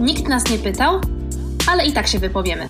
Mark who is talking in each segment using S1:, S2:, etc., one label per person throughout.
S1: Nikt nas nie pytał, ale i tak się wypowiemy.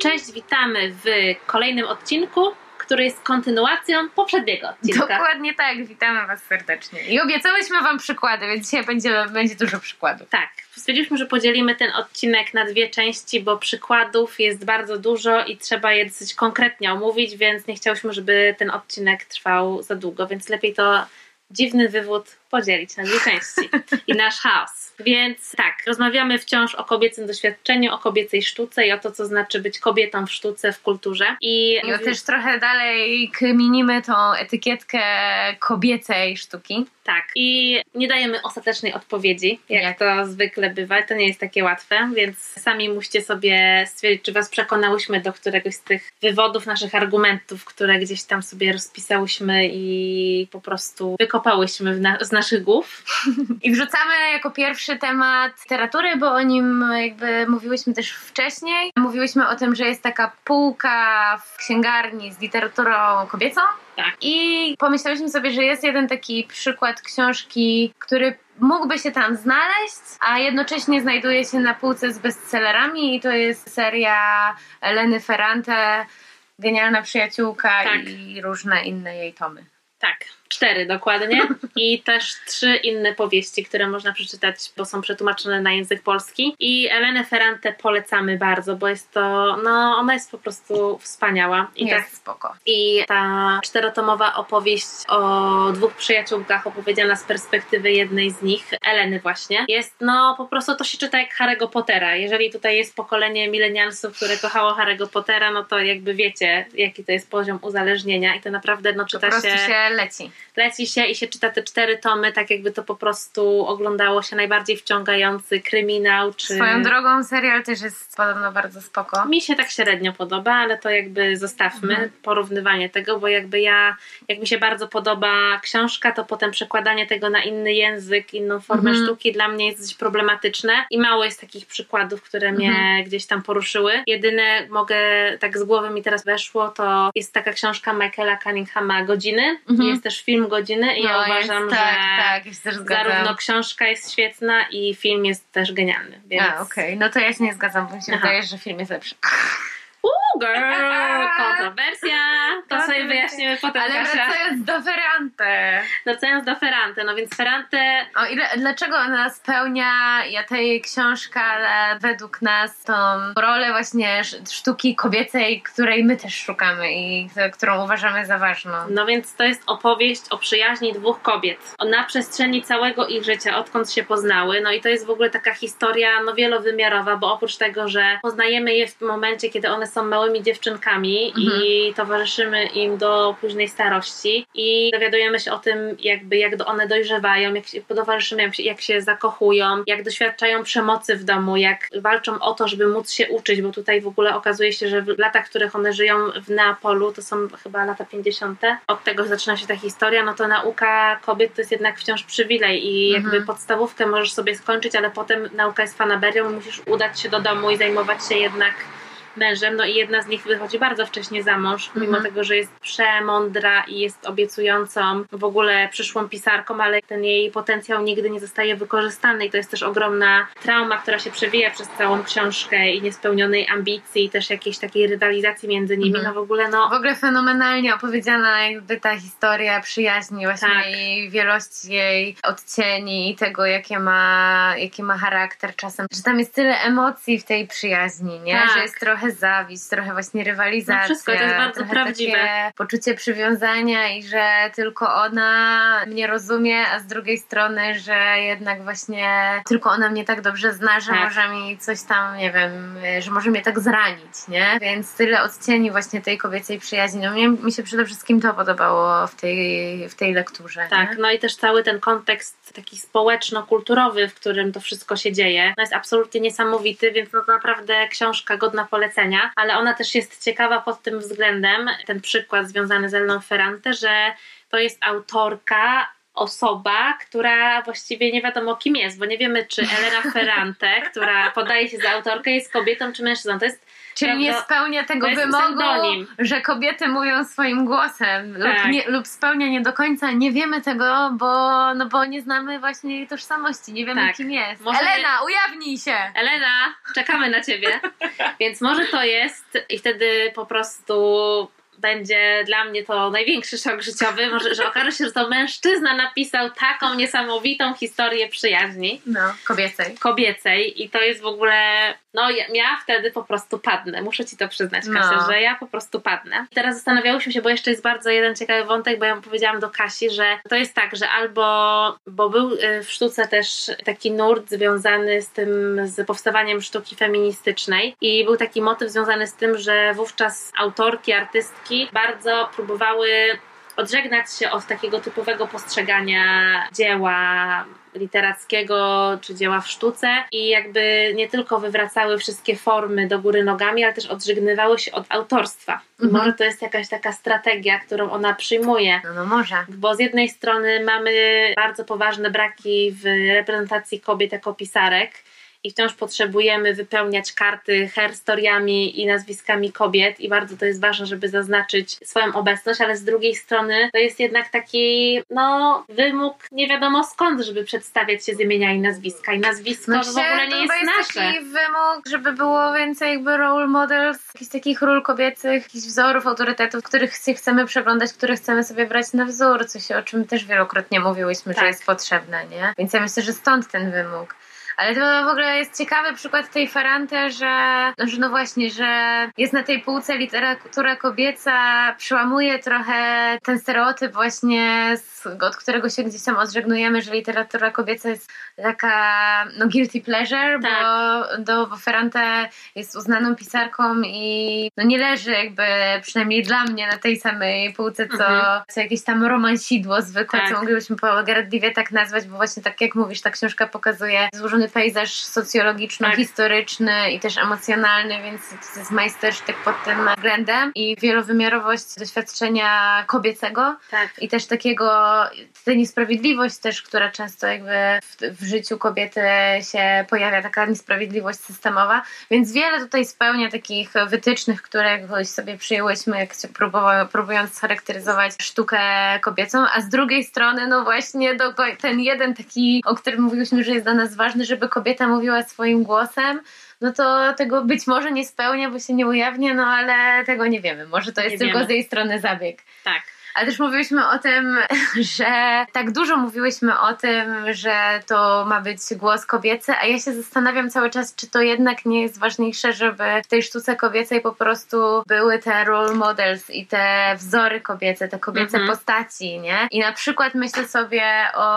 S1: Cześć, witamy w kolejnym odcinku, który jest kontynuacją poprzedniego odcinka.
S2: Dokładnie tak, witamy Was serdecznie. I obiecałyśmy Wam przykłady, więc dzisiaj będzie, będzie dużo przykładów.
S1: Tak, stwierdziliśmy, że podzielimy ten odcinek na dwie części, bo przykładów jest bardzo dużo i trzeba je dosyć konkretnie omówić, więc nie chciałyśmy, żeby ten odcinek trwał za długo, więc lepiej to dziwny wywód podzielić na dwie części i nasz chaos. Więc tak, rozmawiamy wciąż o kobiecym doświadczeniu, o kobiecej sztuce i o to, co znaczy być kobietą w sztuce, w kulturze.
S2: I, I też trochę dalej kminimy tą etykietkę kobiecej sztuki.
S1: Tak. I nie dajemy ostatecznej odpowiedzi, jak to zwykle bywa. To nie jest takie łatwe, więc sami musicie sobie stwierdzić, czy Was przekonałyśmy do któregoś z tych wywodów, naszych argumentów, które gdzieś tam sobie rozpisałyśmy i po prostu wykopałyśmy na, z naszych głów.
S2: I wrzucamy jako pierwszy temat literatury, bo o nim jakby mówiłyśmy też wcześniej. Mówiłyśmy o tym, że jest taka półka w księgarni z literaturą kobiecą.
S1: Tak.
S2: I pomyślałyśmy sobie, że jest jeden taki przykład książki, który mógłby się tam znaleźć, a jednocześnie znajduje się na półce z bestsellerami i to jest seria Eleny Ferrante, Genialna Przyjaciółka tak. i różne inne jej tomy.
S1: Tak, cztery dokładnie i też trzy inne powieści, które można przeczytać, bo są przetłumaczone na język polski. I Elenę Ferrante polecamy bardzo, bo jest to, no ona jest po prostu wspaniała.
S2: I jest tak, spoko.
S1: I ta czterotomowa opowieść o dwóch przyjaciółkach opowiedziana z perspektywy jednej z nich, Eleny właśnie, jest no po prostu to się czyta jak Harry'ego Pottera. Jeżeli tutaj jest pokolenie milenialsów, które kochało Harry'ego Pottera, no to jakby wiecie, jaki to jest poziom uzależnienia i to naprawdę no czyta
S2: po
S1: się...
S2: się leci
S1: leci się i się czyta te cztery tomy, tak jakby to po prostu oglądało się najbardziej wciągający kryminał. Czy...
S2: Swoją drogą serial też jest podobno bardzo spoko.
S1: Mi się tak średnio podoba, ale to jakby zostawmy mhm. porównywanie tego, bo jakby ja, jak mi się bardzo podoba książka, to potem przekładanie tego na inny język, inną formę mhm. sztuki dla mnie jest dość problematyczne i mało jest takich przykładów, które mnie mhm. gdzieś tam poruszyły. Jedyne mogę, tak z głowy mi teraz weszło, to jest taka książka Michaela Cunninghama Godziny. Mhm. Jest też film godziny i no, ja uważam, jest, tak, że tak, zarówno książka jest świetna i film jest też genialny. Więc...
S2: A, okej, okay. no to ja się nie zgadzam, bo mi się wydaje, że film jest lepszy.
S1: Uuu, girl! Kontrowersja! To sobie wyjaśnimy potem,
S2: Ale
S1: Kasia.
S2: wracając do Ferrante.
S1: Wracając do Ferrante, no więc Ferrante...
S2: O ile, dlaczego ona spełnia ja tej książka, ale według nas tą rolę właśnie sztuki kobiecej, której my też szukamy i którą uważamy za ważną.
S1: No więc to jest opowieść o przyjaźni dwóch kobiet. Na przestrzeni całego ich życia, odkąd się poznały. No i to jest w ogóle taka historia no wielowymiarowa, bo oprócz tego, że poznajemy je w momencie, kiedy one są małymi dziewczynkami mhm. i towarzyszymy im do późnej starości i dowiadujemy się o tym, jakby jak one dojrzewają, jak się towarzyszymy, jak się, jak się zakochują, jak doświadczają przemocy w domu, jak walczą o to, żeby móc się uczyć, bo tutaj w ogóle okazuje się, że w latach, w których one żyją w Neapolu, to są chyba lata 50. Od tego zaczyna się ta historia, no to nauka kobiet to jest jednak wciąż przywilej i jakby mhm. podstawówkę możesz sobie skończyć, ale potem nauka jest fanaberią musisz udać się do domu i zajmować się jednak mężem, no i jedna z nich wychodzi bardzo wcześnie za mąż, mimo mhm. tego, że jest przemądra i jest obiecującą w ogóle przyszłą pisarką, ale ten jej potencjał nigdy nie zostaje wykorzystany i to jest też ogromna trauma, która się przewija przez całą książkę i niespełnionej ambicji też jakiejś takiej rywalizacji między nimi, mhm. no w ogóle no...
S2: W ogóle fenomenalnie opowiedziana jakby ta historia przyjaźni właśnie tak. i wielości jej odcieni i tego, jakie ma, jaki ma charakter czasem, że tam jest tyle emocji w tej przyjaźni, nie? Tak. Że jest trochę trochę zawiść, trochę właśnie rywalizacja. No
S1: wszystko, to jest bardzo prawdziwe.
S2: poczucie przywiązania i że tylko ona mnie rozumie, a z drugiej strony, że jednak właśnie tylko ona mnie tak dobrze zna, że tak. może mi coś tam, nie wiem, że może mnie tak zranić, nie? Więc tyle odcieni właśnie tej kobiecej przyjaźni. No mnie, mi się przede wszystkim to podobało w tej, w tej lekturze.
S1: Tak,
S2: nie?
S1: no i też cały ten kontekst taki społeczno-kulturowy, w którym to wszystko się dzieje, no jest absolutnie niesamowity, więc no to naprawdę książka godna polecenia ale ona też jest ciekawa pod tym względem, ten przykład związany z Elną Ferrante, że to jest autorka osoba, która właściwie nie wiadomo kim jest, bo nie wiemy, czy Elena Ferrante, która podaje się za autorkę, jest kobietą czy mężczyzną. To jest
S2: Czyli nie spełnia tego wymogu, że kobiety mówią swoim głosem tak. lub, nie, lub spełnia nie do końca. Nie wiemy tego, bo, no bo nie znamy właśnie jej tożsamości, nie wiemy tak. kim jest. Może Elena, nie... ujawnij się!
S1: Elena, czekamy na ciebie. Więc może to jest i wtedy po prostu będzie dla mnie to największy szok życiowy, może, że okaże się, że to mężczyzna napisał taką niesamowitą historię przyjaźni.
S2: No, kobiecej.
S1: Kobiecej i to jest w ogóle no ja, ja, wtedy po prostu padnę. Muszę ci to przyznać, Kasia, no. że ja po prostu padnę. Teraz zastanawiałyśmy się, bo jeszcze jest bardzo jeden ciekawy wątek, bo ja powiedziałam do Kasi, że to jest tak, że albo, bo był y, w sztuce też taki nurt związany z tym, z powstawaniem sztuki feministycznej i był taki motyw związany z tym, że wówczas autorki, artystki bardzo próbowały odżegnać się od takiego typowego postrzegania dzieła literackiego czy dzieła w sztuce i jakby nie tylko wywracały wszystkie formy do góry nogami, ale też odżegnywały się od autorstwa. Mhm. Może to jest jakaś taka strategia, którą ona przyjmuje.
S2: No, no może.
S1: Bo z jednej strony mamy bardzo poważne braki w reprezentacji kobiet jako pisarek, i wciąż potrzebujemy wypełniać karty herstoriami i nazwiskami kobiet i bardzo to jest ważne, żeby zaznaczyć swoją obecność, ale z drugiej strony to jest jednak taki no, wymóg nie wiadomo skąd, żeby przedstawiać się z imienia i nazwiska i nazwisko no w ogóle nie jest, jest nasze.
S2: taki wymóg, żeby było więcej jakby role models, jakichś takich ról kobiecych, jakichś wzorów, autorytetów, których chcemy przeglądać, które chcemy sobie brać na wzór, coś o czym też wielokrotnie mówiłyśmy, tak. że jest potrzebne, nie? Więc ja myślę, że stąd ten wymóg. Ale to w ogóle jest ciekawy przykład tej Ferrante, że że no właśnie, że jest na tej półce literatura kobieca, przełamuje trochę ten stereotyp właśnie, z, od którego się gdzieś tam odżegnujemy, że literatura kobieca jest taka no guilty pleasure, tak. bo, do, bo Ferrante jest uznaną pisarką i no nie leży jakby przynajmniej dla mnie na tej samej półce, co, mhm. co jakieś tam romansidło zwykłe, tak. co moglibyśmy pogardliwie tak nazwać, bo właśnie tak jak mówisz, ta książka pokazuje złożony pejzaż socjologiczno-historyczny i też emocjonalny, więc to jest majstersztyk pod tym względem i wielowymiarowość doświadczenia kobiecego tak. i też takiego, ta niesprawiedliwość też, która często jakby w, w życiu kobiety się pojawia, taka niesprawiedliwość systemowa, więc wiele tutaj spełnia takich wytycznych, które jakoś sobie przyjęłyśmy, jak próbując scharakteryzować sztukę kobiecą, a z drugiej strony no właśnie do, ten jeden taki, o którym mówiłyśmy, że jest dla nas ważny, żeby kobieta mówiła swoim głosem, no to tego być może nie spełnia, bo się nie ujawnia, no ale tego nie wiemy. Może to jest nie tylko wiemy. z jej strony zabieg.
S1: Tak.
S2: Ale też mówiłyśmy o tym, że tak dużo mówiłyśmy o tym, że to ma być głos kobiecy, a ja się zastanawiam cały czas, czy to jednak nie jest ważniejsze, żeby w tej sztuce kobiecej po prostu były te role models i te wzory kobiece, te kobiece mhm. postaci, nie? I na przykład myślę sobie o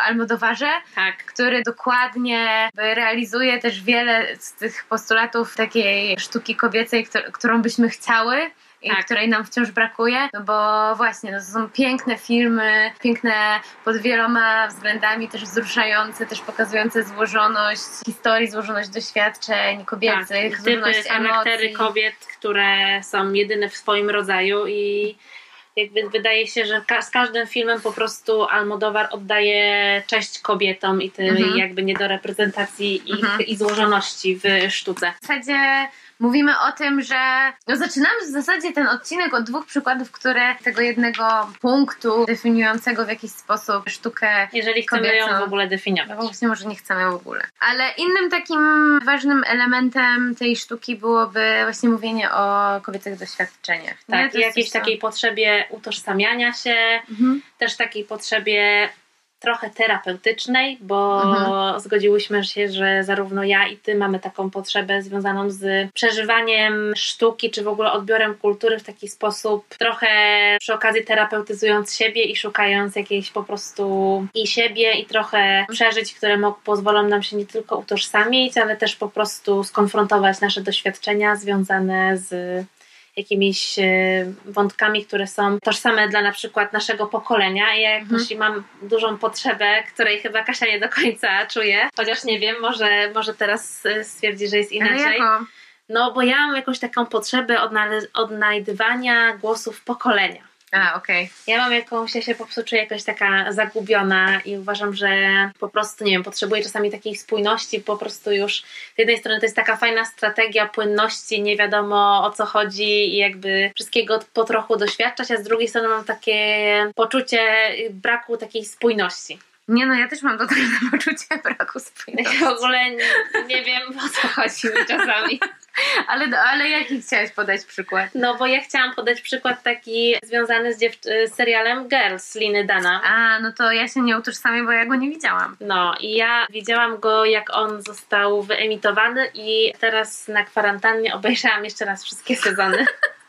S2: Almodowarze, tak. który dokładnie realizuje też wiele z tych postulatów takiej sztuki kobiecej, którą byśmy chciały i tak. której nam wciąż brakuje, no bo właśnie, no to są piękne filmy, piękne pod wieloma względami, też wzruszające, też pokazujące złożoność historii, złożoność doświadczeń kobiecych, tak. złożoność
S1: Typy, charaktery kobiet, które są jedyne w swoim rodzaju i jakby wydaje się, że z każdym filmem po prostu Almodóvar oddaje cześć kobietom i tej mhm. jakby niedoreprezentacji ich mhm. i złożoności w sztuce.
S2: W zasadzie mówimy o tym, że no zaczynamy w zasadzie ten odcinek od dwóch przykładów, które tego jednego punktu definiującego w jakiś sposób sztukę
S1: Jeżeli chcemy kobiecą, ją w ogóle definiować.
S2: No właśnie może nie chcemy w ogóle. Ale innym takim ważnym elementem tej sztuki byłoby właśnie mówienie o kobiecych doświadczeniach.
S1: Tak, i jakiejś takiej potrzebie utożsamiania się, mhm. też takiej potrzebie trochę terapeutycznej, bo mhm. zgodziłyśmy się, że zarówno ja i ty mamy taką potrzebę związaną z przeżywaniem sztuki, czy w ogóle odbiorem kultury w taki sposób trochę przy okazji terapeutyzując siebie i szukając jakiejś po prostu i siebie i trochę przeżyć, które pozwolą nam się nie tylko utożsamić, ale też po prostu skonfrontować nasze doświadczenia związane z jakimiś e, wątkami, które są tożsame dla na przykład naszego pokolenia. Ja jakoś mhm. mam dużą potrzebę, której chyba Kasia nie do końca czuje, chociaż nie wiem, może, może teraz e, stwierdzi, że jest inaczej. No bo ja mam jakąś taką potrzebę odnajdywania głosów pokolenia.
S2: A, okej. Okay.
S1: Ja mam jakąś, ja się po prostu czuję jakoś taka zagubiona i uważam, że po prostu, nie wiem, potrzebuję czasami takiej spójności, po prostu już z jednej strony to jest taka fajna strategia płynności, nie wiadomo o co chodzi i jakby wszystkiego po trochu doświadczać, a z drugiej strony mam takie poczucie braku takiej spójności.
S2: Nie no, ja też mam totalne poczucie braku spójności.
S1: w ogóle nie, nie wiem o co chodzi mi czasami.
S2: ale, ale jaki chciałaś podać przykład?
S1: No bo ja chciałam podać przykład taki związany z, dziew- z serialem Girls Liny Dana.
S2: A, no to ja się nie utożsamię, bo ja go nie widziałam.
S1: No i ja widziałam go jak on został wyemitowany i teraz na kwarantannie obejrzałam jeszcze raz wszystkie sezony.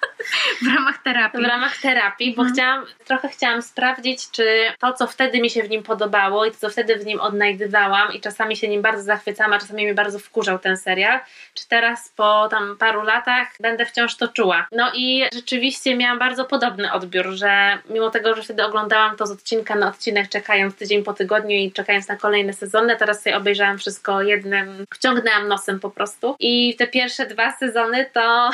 S2: W ramach terapii.
S1: W ramach terapii, bo mhm. chciałam, trochę chciałam sprawdzić, czy to, co wtedy mi się w nim podobało i to, co wtedy w nim odnajdywałam i czasami się nim bardzo zachwycałam, a czasami mnie bardzo wkurzał ten serial, czy teraz po tam paru latach będę wciąż to czuła. No i rzeczywiście miałam bardzo podobny odbiór, że mimo tego, że wtedy oglądałam to z odcinka na odcinek, czekając tydzień po tygodniu i czekając na kolejne sezony, teraz sobie obejrzałam wszystko jednym, wciągnęłam nosem po prostu. I te pierwsze dwa sezony to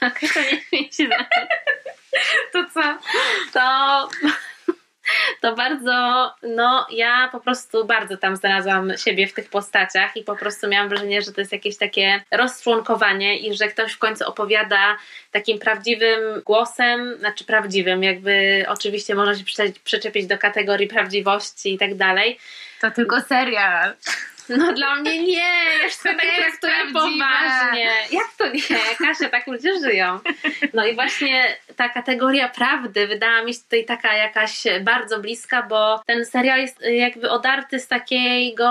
S1: nie się
S2: To co?
S1: To to bardzo, no ja po prostu bardzo tam znalazłam siebie w tych postaciach i po prostu miałam wrażenie, że to jest jakieś takie rozczłonkowanie i że ktoś w końcu opowiada takim prawdziwym głosem, znaczy prawdziwym, jakby oczywiście można się przyczepić do kategorii prawdziwości i tak dalej.
S2: To tylko serial.
S1: No dla mnie nie, jeszcze tak traktuję poważnie. Jak to nie? Kasia, tak ludzie żyją. No i właśnie ta kategoria prawdy wydała mi się tutaj taka jakaś bardzo bliska, bo ten serial jest jakby odarty z takiego,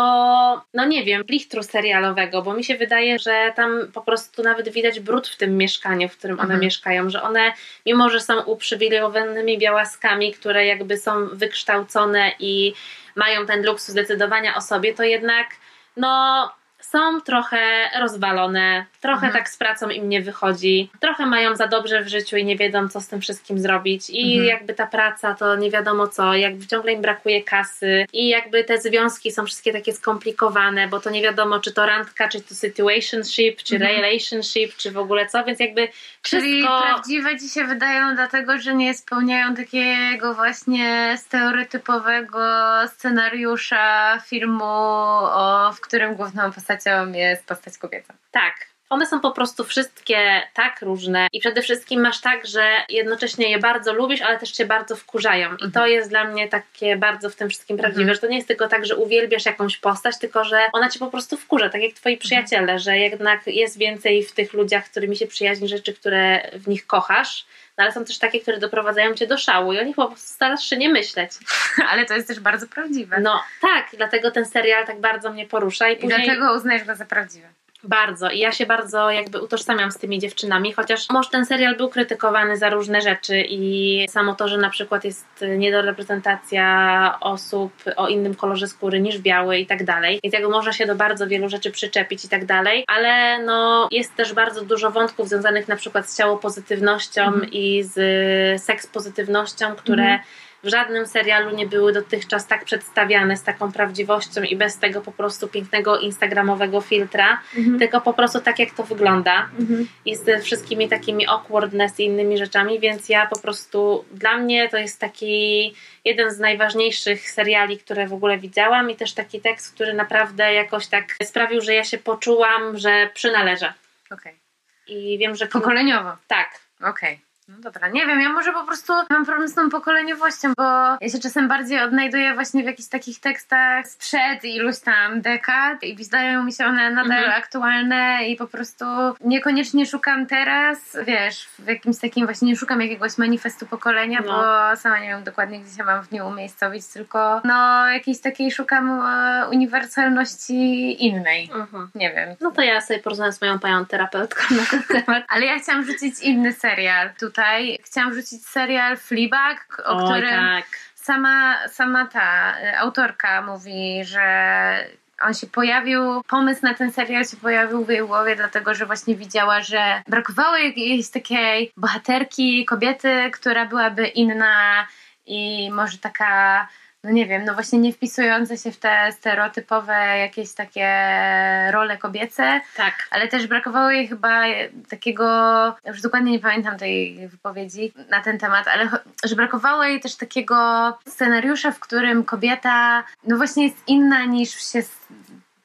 S1: no nie wiem, blichtru serialowego, bo mi się wydaje, że tam po prostu nawet widać brud w tym mieszkaniu, w którym one mhm. mieszkają, że one, mimo że są uprzywilejowanymi białaskami, które jakby są wykształcone i mają ten luksus decydowania o sobie, to jednak no są trochę rozwalone, trochę mhm. tak z pracą im nie wychodzi, trochę mają za dobrze w życiu i nie wiedzą, co z tym wszystkim zrobić. I mhm. jakby ta praca to nie wiadomo co, jakby ciągle im brakuje kasy i jakby te związki są wszystkie takie skomplikowane, bo to nie wiadomo, czy to randka, czy to situationship, czy mhm. relationship, czy w ogóle co, więc jakby wszystko... Czyli
S2: prawdziwe ci się wydają dlatego, że nie spełniają takiego właśnie stereotypowego scenariusza filmu, o, w którym główną postacią jest postać kobieca.
S1: Tak. One są po prostu wszystkie tak różne i przede wszystkim masz tak, że jednocześnie je bardzo lubisz, ale też cię bardzo wkurzają. I to mhm. jest dla mnie takie bardzo w tym wszystkim prawdziwe, mhm. że to nie jest tylko tak, że uwielbiasz jakąś postać, tylko że ona cię po prostu wkurza, tak jak twoi mhm. przyjaciele, że jednak jest więcej w tych ludziach, którymi się przyjaźni, rzeczy, które w nich kochasz. No ale są też takie, które doprowadzają cię do szału i o nich po prostu starasz się nie myśleć.
S2: ale to jest też bardzo prawdziwe.
S1: No tak, dlatego ten serial tak bardzo mnie porusza. I, później...
S2: I dlatego uznajesz go za prawdziwe.
S1: Bardzo. I ja się bardzo jakby utożsamiam z tymi dziewczynami, chociaż może ten serial był krytykowany za różne rzeczy i samo to, że na przykład jest niedoreprezentacja osób o innym kolorze skóry niż biały i tak dalej. I tego można się do bardzo wielu rzeczy przyczepić i tak dalej, ale no jest też bardzo dużo wątków związanych na przykład z ciałopozytywnością mm. i z seks pozytywnością, które mm w żadnym serialu nie były dotychczas tak przedstawiane z taką prawdziwością i bez tego po prostu pięknego instagramowego filtra, mhm. tylko po prostu tak jak to wygląda mhm. i z wszystkimi takimi awkwardness i innymi rzeczami, więc ja po prostu dla mnie to jest taki jeden z najważniejszych seriali, które w ogóle widziałam i też taki tekst, który naprawdę jakoś tak sprawił, że ja się poczułam, że przynależę.
S2: Okej. Okay.
S1: I wiem, że...
S2: Pokoleniowo.
S1: Tak.
S2: Okej. Okay. No dobra, nie wiem, ja może po prostu mam problem z tą pokoleniowością, bo ja się czasem bardziej odnajduję właśnie w jakichś takich tekstach sprzed iluś tam dekad i zdają mi się one nadal mhm. aktualne i po prostu niekoniecznie szukam teraz, wiesz, w jakimś takim właśnie, nie szukam jakiegoś manifestu pokolenia, no. bo sama nie wiem dokładnie, gdzie się mam w nim umiejscowić, tylko no jakiejś takiej szukam e, uniwersalności innej. Mhm. Nie wiem.
S1: No to ja sobie porozmawiam z moją panią terapeutką na ten temat.
S2: Ale ja chciałam rzucić inny serial tutaj tutaj chciałam rzucić serial Fleabag, o,
S1: o
S2: którym
S1: tak.
S2: sama, sama ta y, autorka mówi, że on się pojawił, pomysł na ten serial się pojawił w jej głowie, dlatego że właśnie widziała, że brakowało jakiejś takiej bohaterki, kobiety, która byłaby inna i może taka no nie wiem, no właśnie nie wpisujące się w te stereotypowe jakieś takie role kobiece.
S1: Tak.
S2: Ale też brakowało jej chyba takiego, już dokładnie nie pamiętam tej wypowiedzi na ten temat, ale że brakowało jej też takiego scenariusza, w którym kobieta no właśnie jest inna niż się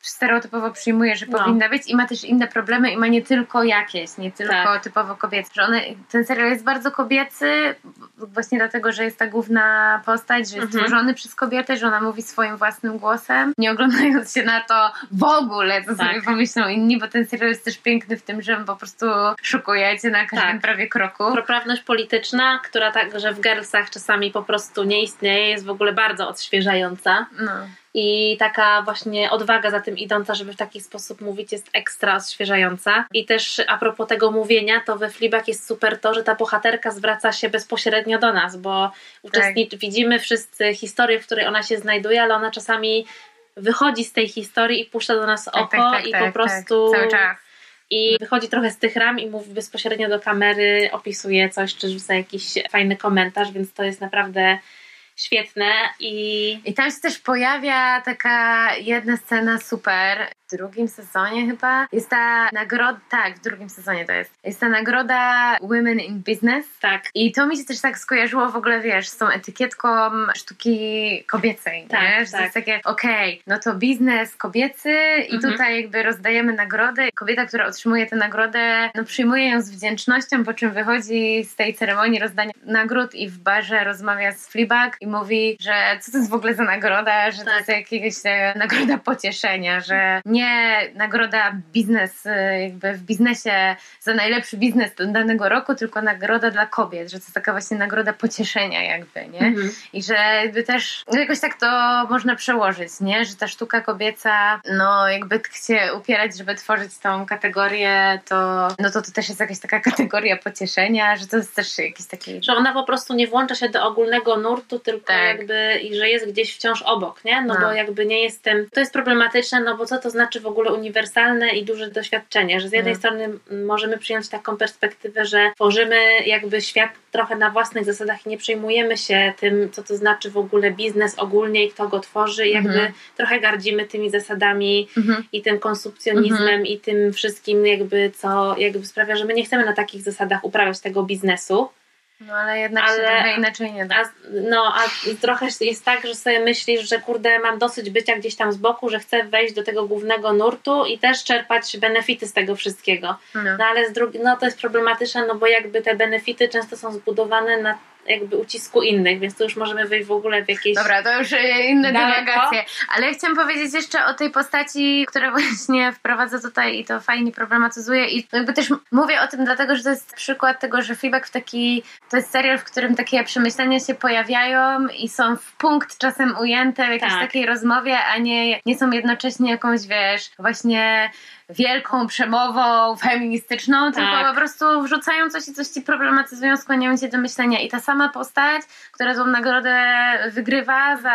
S2: stereotypowo przyjmuje, że no. powinna być i ma też inne problemy i ma nie tylko jakieś, nie tylko tak. typowo kobiece. Że one, ten serial jest bardzo kobiecy właśnie dlatego, że jest ta główna postać, że jest mhm. tworzony przez kobietę, że ona mówi swoim własnym głosem, nie oglądając się na to w ogóle, co tak. sobie pomyślą inni, bo ten serial jest też piękny w tym, że po prostu szukujecie na każdym tak. prawie kroku.
S1: Proprawność polityczna, która także w Girlsach czasami po prostu nie istnieje, jest w ogóle bardzo odświeżająca. No i taka właśnie odwaga za tym idąca, żeby w taki sposób mówić jest ekstra odświeżająca. I też a propos tego mówienia, to we Flibach jest super to, że ta bohaterka zwraca się bezpośrednio do nas, bo uczestnic- tak. widzimy wszyscy historię, w której ona się znajduje, ale ona czasami wychodzi z tej historii i puszcza do nas tak, oko tak, tak, i po tak, prostu...
S2: Cały czas
S1: i wychodzi trochę z tych ram i mówi bezpośrednio do kamery, opisuje coś, czy rzuca jakiś fajny komentarz, więc to jest naprawdę świetne i...
S2: I tam się też pojawia taka jedna scena super, drugim sezonie chyba, jest ta nagroda, tak, w drugim sezonie to jest, jest ta nagroda Women in Business.
S1: Tak.
S2: I to mi się też tak skojarzyło w ogóle, wiesz, z tą etykietką sztuki kobiecej, tak, nie? Że tak. to jest takie, okej, okay, no to biznes kobiecy i mhm. tutaj jakby rozdajemy nagrody. Kobieta, która otrzymuje tę nagrodę, no przyjmuje ją z wdzięcznością, po czym wychodzi z tej ceremonii rozdania nagród i w barze rozmawia z Fleabag i mówi, że co to jest w ogóle za nagroda, że tak. to jest jakieś e, nagroda pocieszenia, że nie nagroda biznes, e, jakby w biznesie za najlepszy biznes danego roku, tylko nagroda dla kobiet, że to jest taka właśnie nagroda pocieszenia jakby, nie? Mhm. I że jakby też no jakoś tak to można przełożyć, nie? Że ta sztuka kobieca, no jakby chce upierać, żeby tworzyć tą kategorię, to no to to też jest jakaś taka kategoria pocieszenia, że to jest też jakiś taki...
S1: Że ona po prostu nie włącza się do ogólnego nurtu, tylko tak. jakby i że jest gdzieś wciąż obok, nie? No, no, bo jakby nie jestem. To jest problematyczne, no bo co to znaczy w ogóle uniwersalne i duże doświadczenie? Że z jednej no. strony możemy przyjąć taką perspektywę, że tworzymy jakby świat trochę na własnych zasadach i nie przejmujemy się tym, co to znaczy w ogóle biznes ogólnie i kto go tworzy. I jakby mhm. trochę gardzimy tymi zasadami mhm. i tym konsumpcjonizmem mhm. i tym wszystkim jakby, co jakby sprawia, że my nie chcemy na takich zasadach uprawiać tego biznesu.
S2: No ale jednak ale, się trochę inaczej nie da.
S1: A, no, a trochę jest tak, że sobie myślisz, że kurde, mam dosyć bycia gdzieś tam z boku, że chcę wejść do tego głównego nurtu i też czerpać benefity z tego wszystkiego. No, no ale z drugiej, no to jest problematyczne, no bo jakby te benefity często są zbudowane na jakby ucisku innych, więc tu już możemy wejść w ogóle w jakieś...
S2: Dobra, to już e, inne dywagacje. Ale ja chciałam powiedzieć jeszcze o tej postaci, która właśnie wprowadza tutaj i to fajnie problematyzuje i jakby też mówię o tym dlatego, że to jest przykład tego, że Fleabag w taki... To jest serial, w którym takie przemyślenia się pojawiają i są w punkt czasem ujęte w jakiejś tak. takiej rozmowie, a nie, nie są jednocześnie jakąś, wiesz, właśnie wielką przemową feministyczną, tak. tylko po prostu wrzucają coś i coś ci problematyzują, skłaniają cię do myślenia. I ta sama postać, która tą nagrodę wygrywa za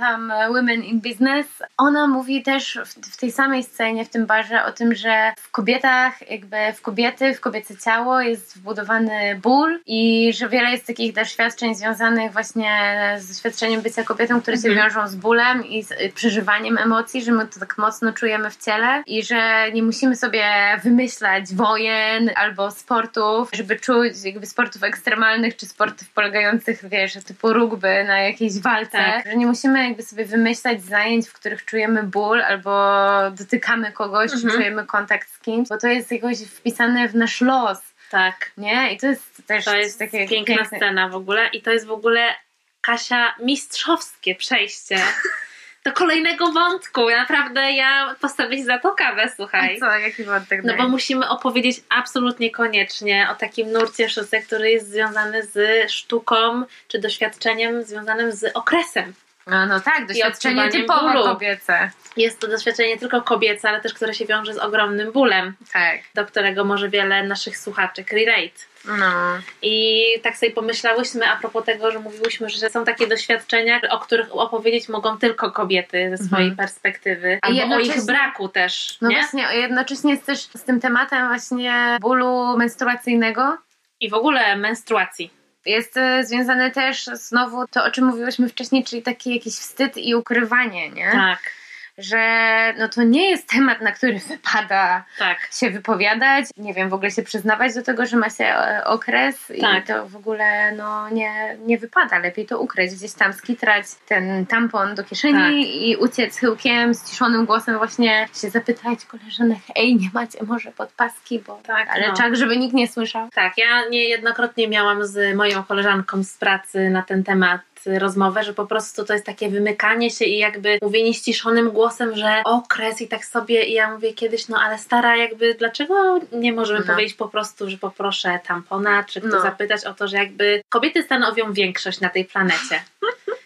S2: tam Women in Business, ona mówi też w, w tej samej scenie, w tym barze o tym, że w kobietach, jakby w kobiety, w kobiece ciało jest wbudowany ból i że wiele jest takich doświadczeń związanych właśnie z doświadczeniem bycia kobietą, które się mhm. wiążą z bólem i z przeżywaniem emocji, że my to tak mocno czujemy w ciele i że nie musimy sobie wymyślać wojen albo sportów, żeby czuć jakby sportów ekstremalnych czy sportów polegających, wiesz, typu rugby na jakiejś walce, tak. że nie musimy jakby sobie wymyślać zajęć, w których czujemy ból albo dotykamy kogoś, mhm. czujemy kontakt z kimś, bo to jest jakoś wpisane w nasz los.
S1: Tak.
S2: Nie? I to jest też
S1: to jest takie piękna piękne. scena w ogóle i to jest w ogóle Kasia mistrzowskie przejście do kolejnego wątku. Naprawdę ja postawię za to kawę, słuchaj.
S2: A co, jaki wątek?
S1: No bo musimy opowiedzieć absolutnie koniecznie o takim nurcie szósty, który jest związany z sztuką czy doświadczeniem związanym z okresem.
S2: No, no tak, doświadczenie typowo bólu. kobiece.
S1: Jest to doświadczenie nie tylko kobiece, ale też które się wiąże z ogromnym bólem.
S2: Tak.
S1: Do którego może wiele naszych słuchaczek relate.
S2: No.
S1: I tak sobie pomyślałyśmy a propos tego, że mówiłyśmy, że są takie doświadczenia, o których opowiedzieć mogą tylko kobiety ze swojej mhm. perspektywy. Albo o ich braku też.
S2: No
S1: nie?
S2: właśnie, jednocześnie jest też z tym tematem właśnie bólu menstruacyjnego.
S1: I w ogóle menstruacji.
S2: Jest e, związane też znowu to, o czym mówiłyśmy wcześniej, czyli taki jakiś wstyd i ukrywanie, nie?
S1: Tak
S2: że no to nie jest temat, na który wypada
S1: tak.
S2: się wypowiadać, nie wiem, w ogóle się przyznawać do tego, że ma się e, okres tak. i to w ogóle no nie, nie wypada, lepiej to ukryć, gdzieś tam skitrać ten tampon do kieszeni tak. i uciec chyłkiem, ściszonym głosem właśnie się zapytać koleżanek, ej, nie macie może podpaski, bo tak, ale no. czak, żeby nikt nie słyszał.
S1: Tak, ja niejednokrotnie miałam z moją koleżanką z pracy na ten temat rozmowę, że po prostu to jest takie wymykanie się i jakby mówienie ściszonym głosem, że okres i tak sobie i ja mówię kiedyś, no ale stara jakby dlaczego nie możemy no. powiedzieć po prostu, że poproszę tampona, czy kto no. zapytać o to, że jakby kobiety stanowią większość na tej planecie.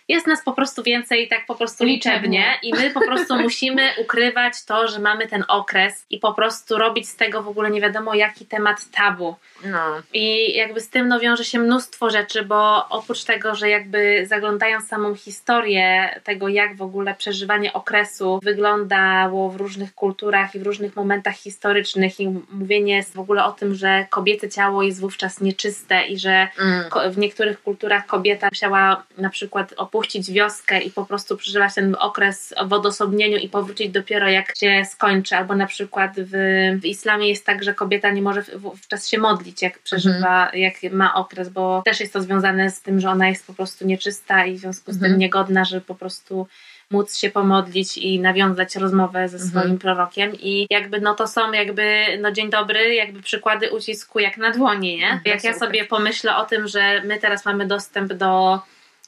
S1: Jest nas po prostu więcej tak po prostu liczebnie i my po prostu musimy ukrywać to, że mamy ten okres i po prostu robić z tego w ogóle nie wiadomo jaki temat tabu.
S2: No.
S1: I jakby z tym no, wiąże się mnóstwo rzeczy, bo oprócz tego, że jakby zaglądając samą historię tego, jak w ogóle przeżywanie okresu wyglądało w różnych kulturach i w różnych momentach historycznych i mówienie w ogóle o tym, że kobiece ciało jest wówczas nieczyste i że mm. w niektórych kulturach kobieta musiała na przykład opuścić wioskę i po prostu przeżywać ten okres w odosobnieniu i powrócić dopiero jak się skończy, albo na przykład w, w islamie jest tak, że kobieta nie może wówczas się modlić, jak przeżywa, mhm. jak ma okres, bo też jest to związane z tym, że ona jest po prostu nieczysta i w związku z mhm. tym niegodna, żeby po prostu móc się pomodlić i nawiązać rozmowę ze mhm. swoim mhm. prorokiem i jakby no to są jakby no dzień dobry, jakby przykłady ucisku jak na dłoni, nie? Jak ja sobie pomyślę o tym, że my teraz mamy dostęp do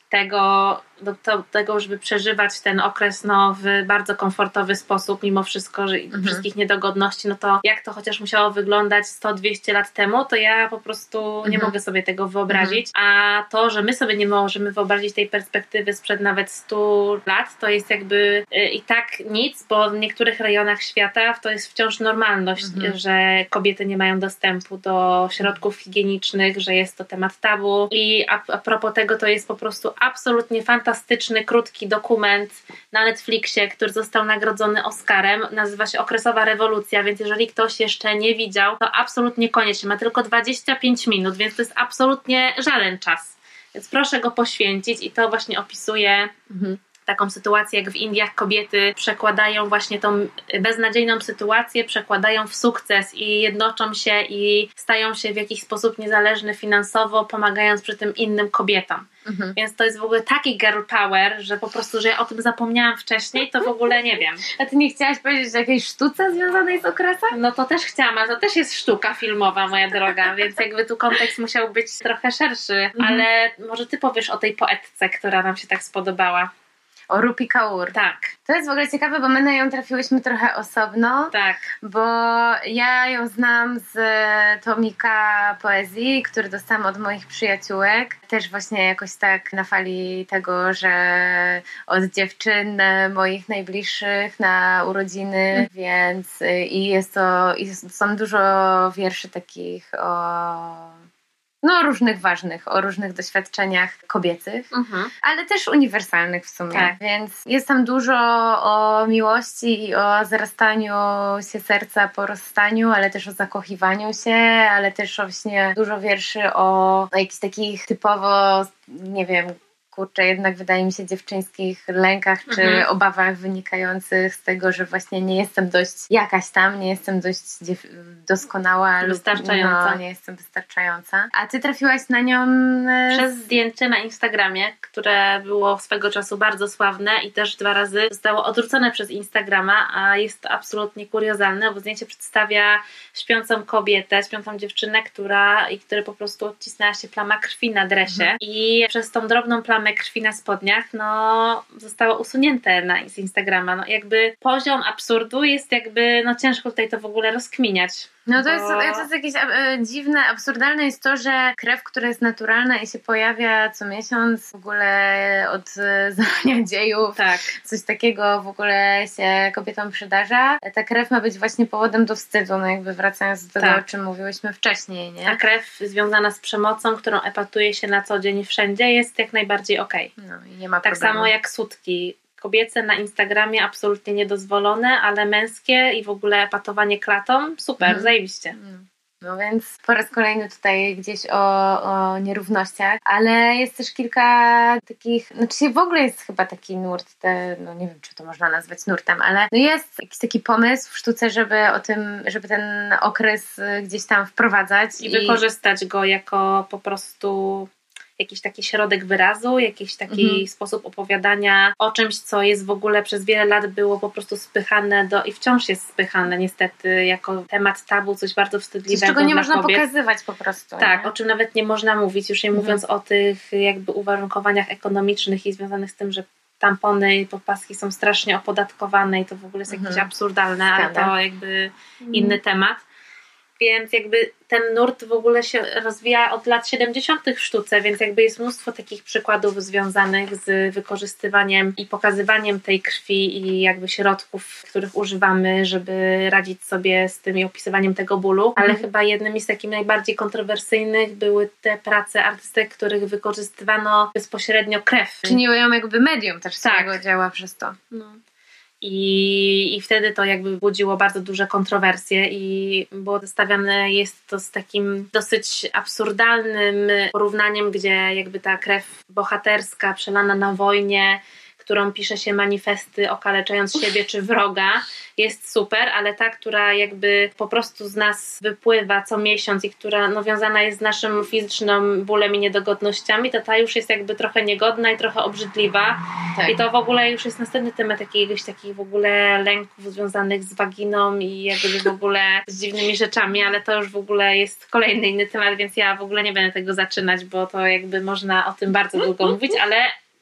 S1: tego, do, do, tego, żeby przeżywać ten okres no, w bardzo komfortowy sposób, mimo wszystko, że mhm. wszystkich niedogodności, no to jak to chociaż musiało wyglądać 100-200 lat temu, to ja po prostu mhm. nie mogę sobie tego wyobrazić. Mhm. A to, że my sobie nie możemy wyobrazić tej perspektywy sprzed nawet 100 lat, to jest jakby y, i tak nic, bo w niektórych rejonach świata to jest wciąż normalność, mhm. że kobiety nie mają dostępu do środków higienicznych, że jest to temat tabu. I a, a propos tego, to jest po prostu absolutnie fantastyczny, krótki dokument na Netflixie, który został nagrodzony Oscarem. Nazywa się Okresowa Rewolucja, więc jeżeli ktoś jeszcze nie widział, to absolutnie koniecznie. Ma tylko 25 minut, więc to jest absolutnie żaden czas. Więc proszę go poświęcić i to właśnie opisuje. Mhm taką sytuację, jak w Indiach kobiety przekładają właśnie tą beznadziejną sytuację, przekładają w sukces i jednoczą się i stają się w jakiś sposób niezależne finansowo, pomagając przy tym innym kobietom. Mhm. Więc to jest w ogóle taki girl power, że po prostu, że ja o tym zapomniałam wcześniej, to w ogóle nie wiem.
S2: A ty nie chciałaś powiedzieć o jakiejś sztuce związanej z okresem?
S1: No to też chciałam, ale to też jest sztuka filmowa, moja droga, więc jakby tu kontekst musiał być trochę szerszy, mhm. ale może ty powiesz o tej poetce, która nam się tak spodobała
S2: o Rupi Kaur.
S1: Tak.
S2: To jest w ogóle ciekawe, bo my na ją trafiłyśmy trochę osobno.
S1: Tak.
S2: Bo ja ją znam z tomika poezji, który dostałam od moich przyjaciółek. Też właśnie jakoś tak na fali tego, że od dziewczyn moich najbliższych na urodziny, mm. więc i jest to, i są dużo wierszy takich o no, różnych ważnych, o różnych doświadczeniach kobiecych, mhm. ale też uniwersalnych w sumie. Tak. Więc jest tam dużo o miłości i o zarastaniu się serca po rozstaniu, ale też o zakochiwaniu się, ale też właśnie dużo wierszy o, o jakichś takich typowo, nie wiem, kurczę, jednak wydaje mi się dziewczyńskich lękach czy mhm. obawach wynikających z tego, że właśnie nie jestem dość jakaś tam, nie jestem dość doskonała
S1: wystarczająca.
S2: Lub, no, nie jestem wystarczająca. A ty trafiłaś na nią
S1: e, przez zdjęcie na Instagramie, które było swego czasu bardzo sławne i też dwa razy zostało odrzucone przez Instagrama, a jest to absolutnie kuriozalne, bo zdjęcie przedstawia śpiącą kobietę, śpiącą dziewczynę, która i które po prostu odcisnęła się plama krwi na dresie mhm. i przez tą drobną plamę krwi na spodniach, no zostało usunięte na, z Instagrama. No jakby poziom absurdu jest jakby, no ciężko tutaj to w ogóle rozkminiać.
S2: No to, jest, to jest jakieś e, dziwne, absurdalne jest to, że krew, która jest naturalna i się pojawia co miesiąc w ogóle od e, zarania dziejów,
S1: tak.
S2: coś takiego w ogóle się kobietom przydarza. Ta krew ma być właśnie powodem do wstydu, no jakby wracając do tego, tak. o czym mówiłyśmy wcześniej, nie?
S1: A krew związana z przemocą, którą epatuje się na co dzień wszędzie jest jak najbardziej okej.
S2: Okay. No i nie ma
S1: Tak
S2: problemu.
S1: samo jak sutki kobiece na Instagramie absolutnie niedozwolone, ale męskie i w ogóle patowanie klatą, super, mhm. zajebiście. Mhm.
S2: No więc po raz kolejny tutaj gdzieś o, o nierównościach, ale jest też kilka takich, znaczy w ogóle jest chyba taki nurt, te, no nie wiem czy to można nazwać nurtem, ale no jest jakiś taki pomysł w sztuce, żeby o tym, żeby ten okres gdzieś tam wprowadzać.
S1: I, i... wykorzystać go jako po prostu jakiś taki środek wyrazu, jakiś taki mhm. sposób opowiadania o czymś, co jest w ogóle przez wiele lat było po prostu spychane do i wciąż jest spychane niestety jako temat tabu, coś bardzo wstydliwego.
S2: Coś, czego nie można
S1: kobiet.
S2: pokazywać po prostu.
S1: Tak, nie? o czym nawet nie można mówić, już nie mhm. mówiąc o tych jakby uwarunkowaniach ekonomicznych i związanych z tym, że tampony i podpaski są strasznie opodatkowane i to w ogóle jest jakieś mhm. absurdalne, ale to jakby mhm. inny temat. Więc jakby ten nurt w ogóle się rozwija od lat 70. w sztuce, więc jakby jest mnóstwo takich przykładów związanych z wykorzystywaniem i pokazywaniem tej krwi i jakby środków, których używamy, żeby radzić sobie z tym i opisywaniem tego bólu. Ale mm. chyba jednymi z takich najbardziej kontrowersyjnych były te prace artystek, których wykorzystywano bezpośrednio krew.
S2: Czyniły ją jakby medium też tak. działa przez to. No.
S1: I, I wtedy to jakby budziło bardzo duże kontrowersje i było zestawiane jest to z takim dosyć absurdalnym porównaniem, gdzie jakby ta krew bohaterska przelana na wojnie którą pisze się manifesty okaleczając siebie czy wroga, jest super, ale ta, która jakby po prostu z nas wypływa co miesiąc i która no, wiązana jest z naszym fizycznym bólem i niedogodnościami, to ta już jest jakby trochę niegodna i trochę obrzydliwa. Tak. I to w ogóle już jest następny temat jakiegoś takich w ogóle lęków związanych z waginą i jakby w ogóle z dziwnymi rzeczami, ale to już w ogóle jest kolejny inny temat, więc ja w ogóle nie będę tego zaczynać, bo to jakby można o tym bardzo długo mówić, ale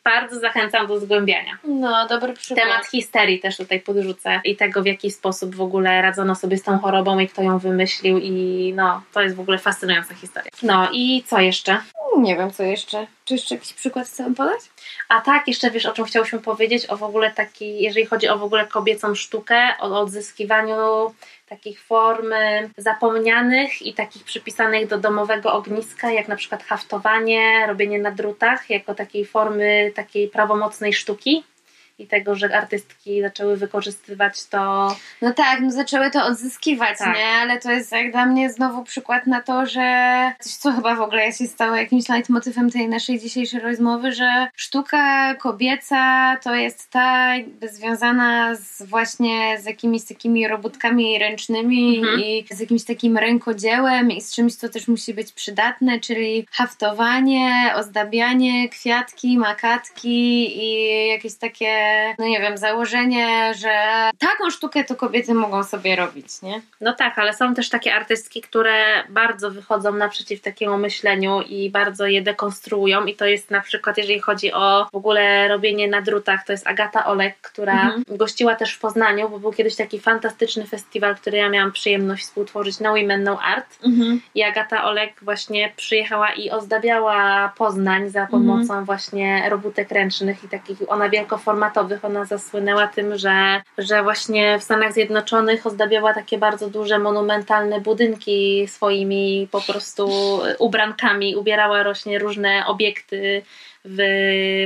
S1: bardzo zachęcam do zgłębiania.
S2: No, dobry przykład.
S1: Temat histerii też tutaj podrzucę i tego, w jaki sposób w ogóle radzono sobie z tą chorobą i kto ją wymyślił i no, to jest w ogóle fascynująca historia. No i co jeszcze?
S2: Nie wiem, co jeszcze. Czy jeszcze jakiś przykład chcę podać?
S1: A tak, jeszcze wiesz, o czym chciałyśmy powiedzieć, o w ogóle taki, jeżeli chodzi o w ogóle kobiecą sztukę, o odzyskiwaniu takich form zapomnianych i takich przypisanych do domowego ogniska, jak na przykład haftowanie, robienie na drutach, jako takiej formy takiej prawomocnej sztuki i tego, że artystki zaczęły wykorzystywać to.
S2: No tak, no zaczęły to odzyskiwać, tak. nie? Ale to jest jak dla mnie znowu przykład na to, że coś, co chyba w ogóle się stało jakimś leitmotywem tej naszej dzisiejszej rozmowy, że sztuka kobieca to jest ta związana z właśnie z jakimiś takimi robótkami ręcznymi mhm. i z jakimś takim rękodziełem i z czymś, co też musi być przydatne, czyli haftowanie, ozdabianie, kwiatki, makatki i jakieś takie no nie wiem, założenie, że taką sztukę to kobiety mogą sobie robić, nie?
S1: No tak, ale są też takie artystki, które bardzo wychodzą naprzeciw takiemu myśleniu i bardzo je dekonstruują i to jest na przykład, jeżeli chodzi o w ogóle robienie na drutach, to jest Agata Olek, która mhm. gościła też w Poznaniu, bo był kiedyś taki fantastyczny festiwal, który ja miałam przyjemność współtworzyć na Women No Art mhm. i Agata Olek właśnie przyjechała i ozdabiała Poznań za pomocą mhm. właśnie robótek ręcznych i takich, ona wielkoformatowych ona zasłynęła tym, że, że właśnie w Stanach Zjednoczonych ozdabiała takie bardzo duże, monumentalne budynki swoimi po prostu ubrankami, ubierała rośnie różne obiekty w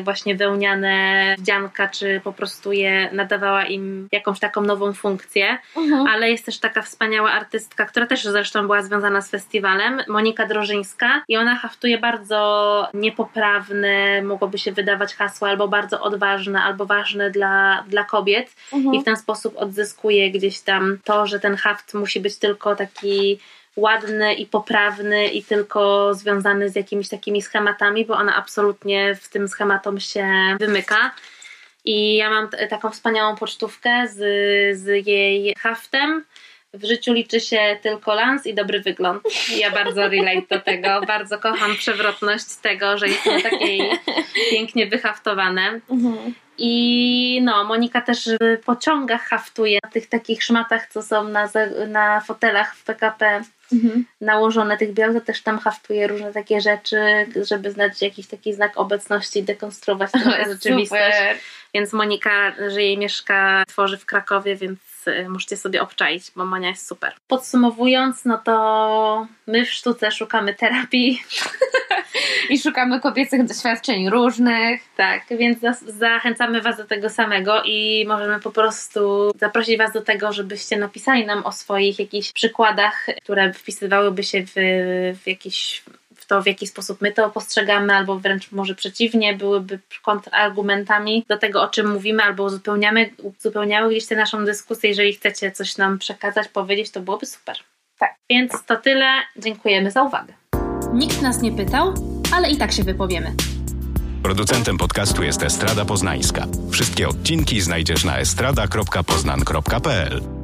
S1: właśnie wełniane wdzianka, czy po prostu je nadawała im jakąś taką nową funkcję. Mhm. Ale jest też taka wspaniała artystka, która też zresztą była związana z festiwalem, Monika Drożyńska i ona haftuje bardzo niepoprawne, mogłoby się wydawać hasła, albo bardzo odważne, albo ważne dla, dla kobiet mhm. i w ten sposób odzyskuje gdzieś tam to, że ten haft musi być tylko taki ładny i poprawny i tylko związany z jakimiś takimi schematami, bo ona absolutnie w tym schematom się wymyka. I ja mam t- taką wspaniałą pocztówkę z, z jej haftem. W życiu liczy się tylko lans i dobry wygląd. Ja bardzo relate do tego. Bardzo kocham przewrotność tego, że jest to takie pięknie wyhaftowane. Mhm. I no, Monika też w pociągach haftuje na tych takich szmatach, co są na, na fotelach w PKP mhm. nałożone tych biał, to też tam haftuje różne takie rzeczy, żeby znać jakiś taki znak obecności i dekonstruować tę rzeczywistość. Więc Monika żyje i mieszka, tworzy w Krakowie, więc y, możecie sobie obczaić, bo Monia jest super. Podsumowując, no to my w sztuce szukamy terapii
S2: I szukamy kobiecych doświadczeń różnych.
S1: Tak, więc zachęcamy Was do tego samego i możemy po prostu zaprosić Was do tego, żebyście napisali nam o swoich jakichś przykładach, które wpisywałyby się w, w jakiś to, w jaki sposób my to postrzegamy, albo wręcz może przeciwnie, byłyby kontrargumentami do tego, o czym mówimy, albo uzupełniamy, uzupełniały gdzieś tę naszą dyskusję. Jeżeli chcecie coś nam przekazać, powiedzieć, to byłoby super.
S2: Tak.
S1: Więc to tyle. Dziękujemy za uwagę.
S3: Nikt nas nie pytał, ale i tak się wypowiemy.
S4: Producentem podcastu jest Estrada Poznańska. Wszystkie odcinki znajdziesz na estrada.poznan.pl.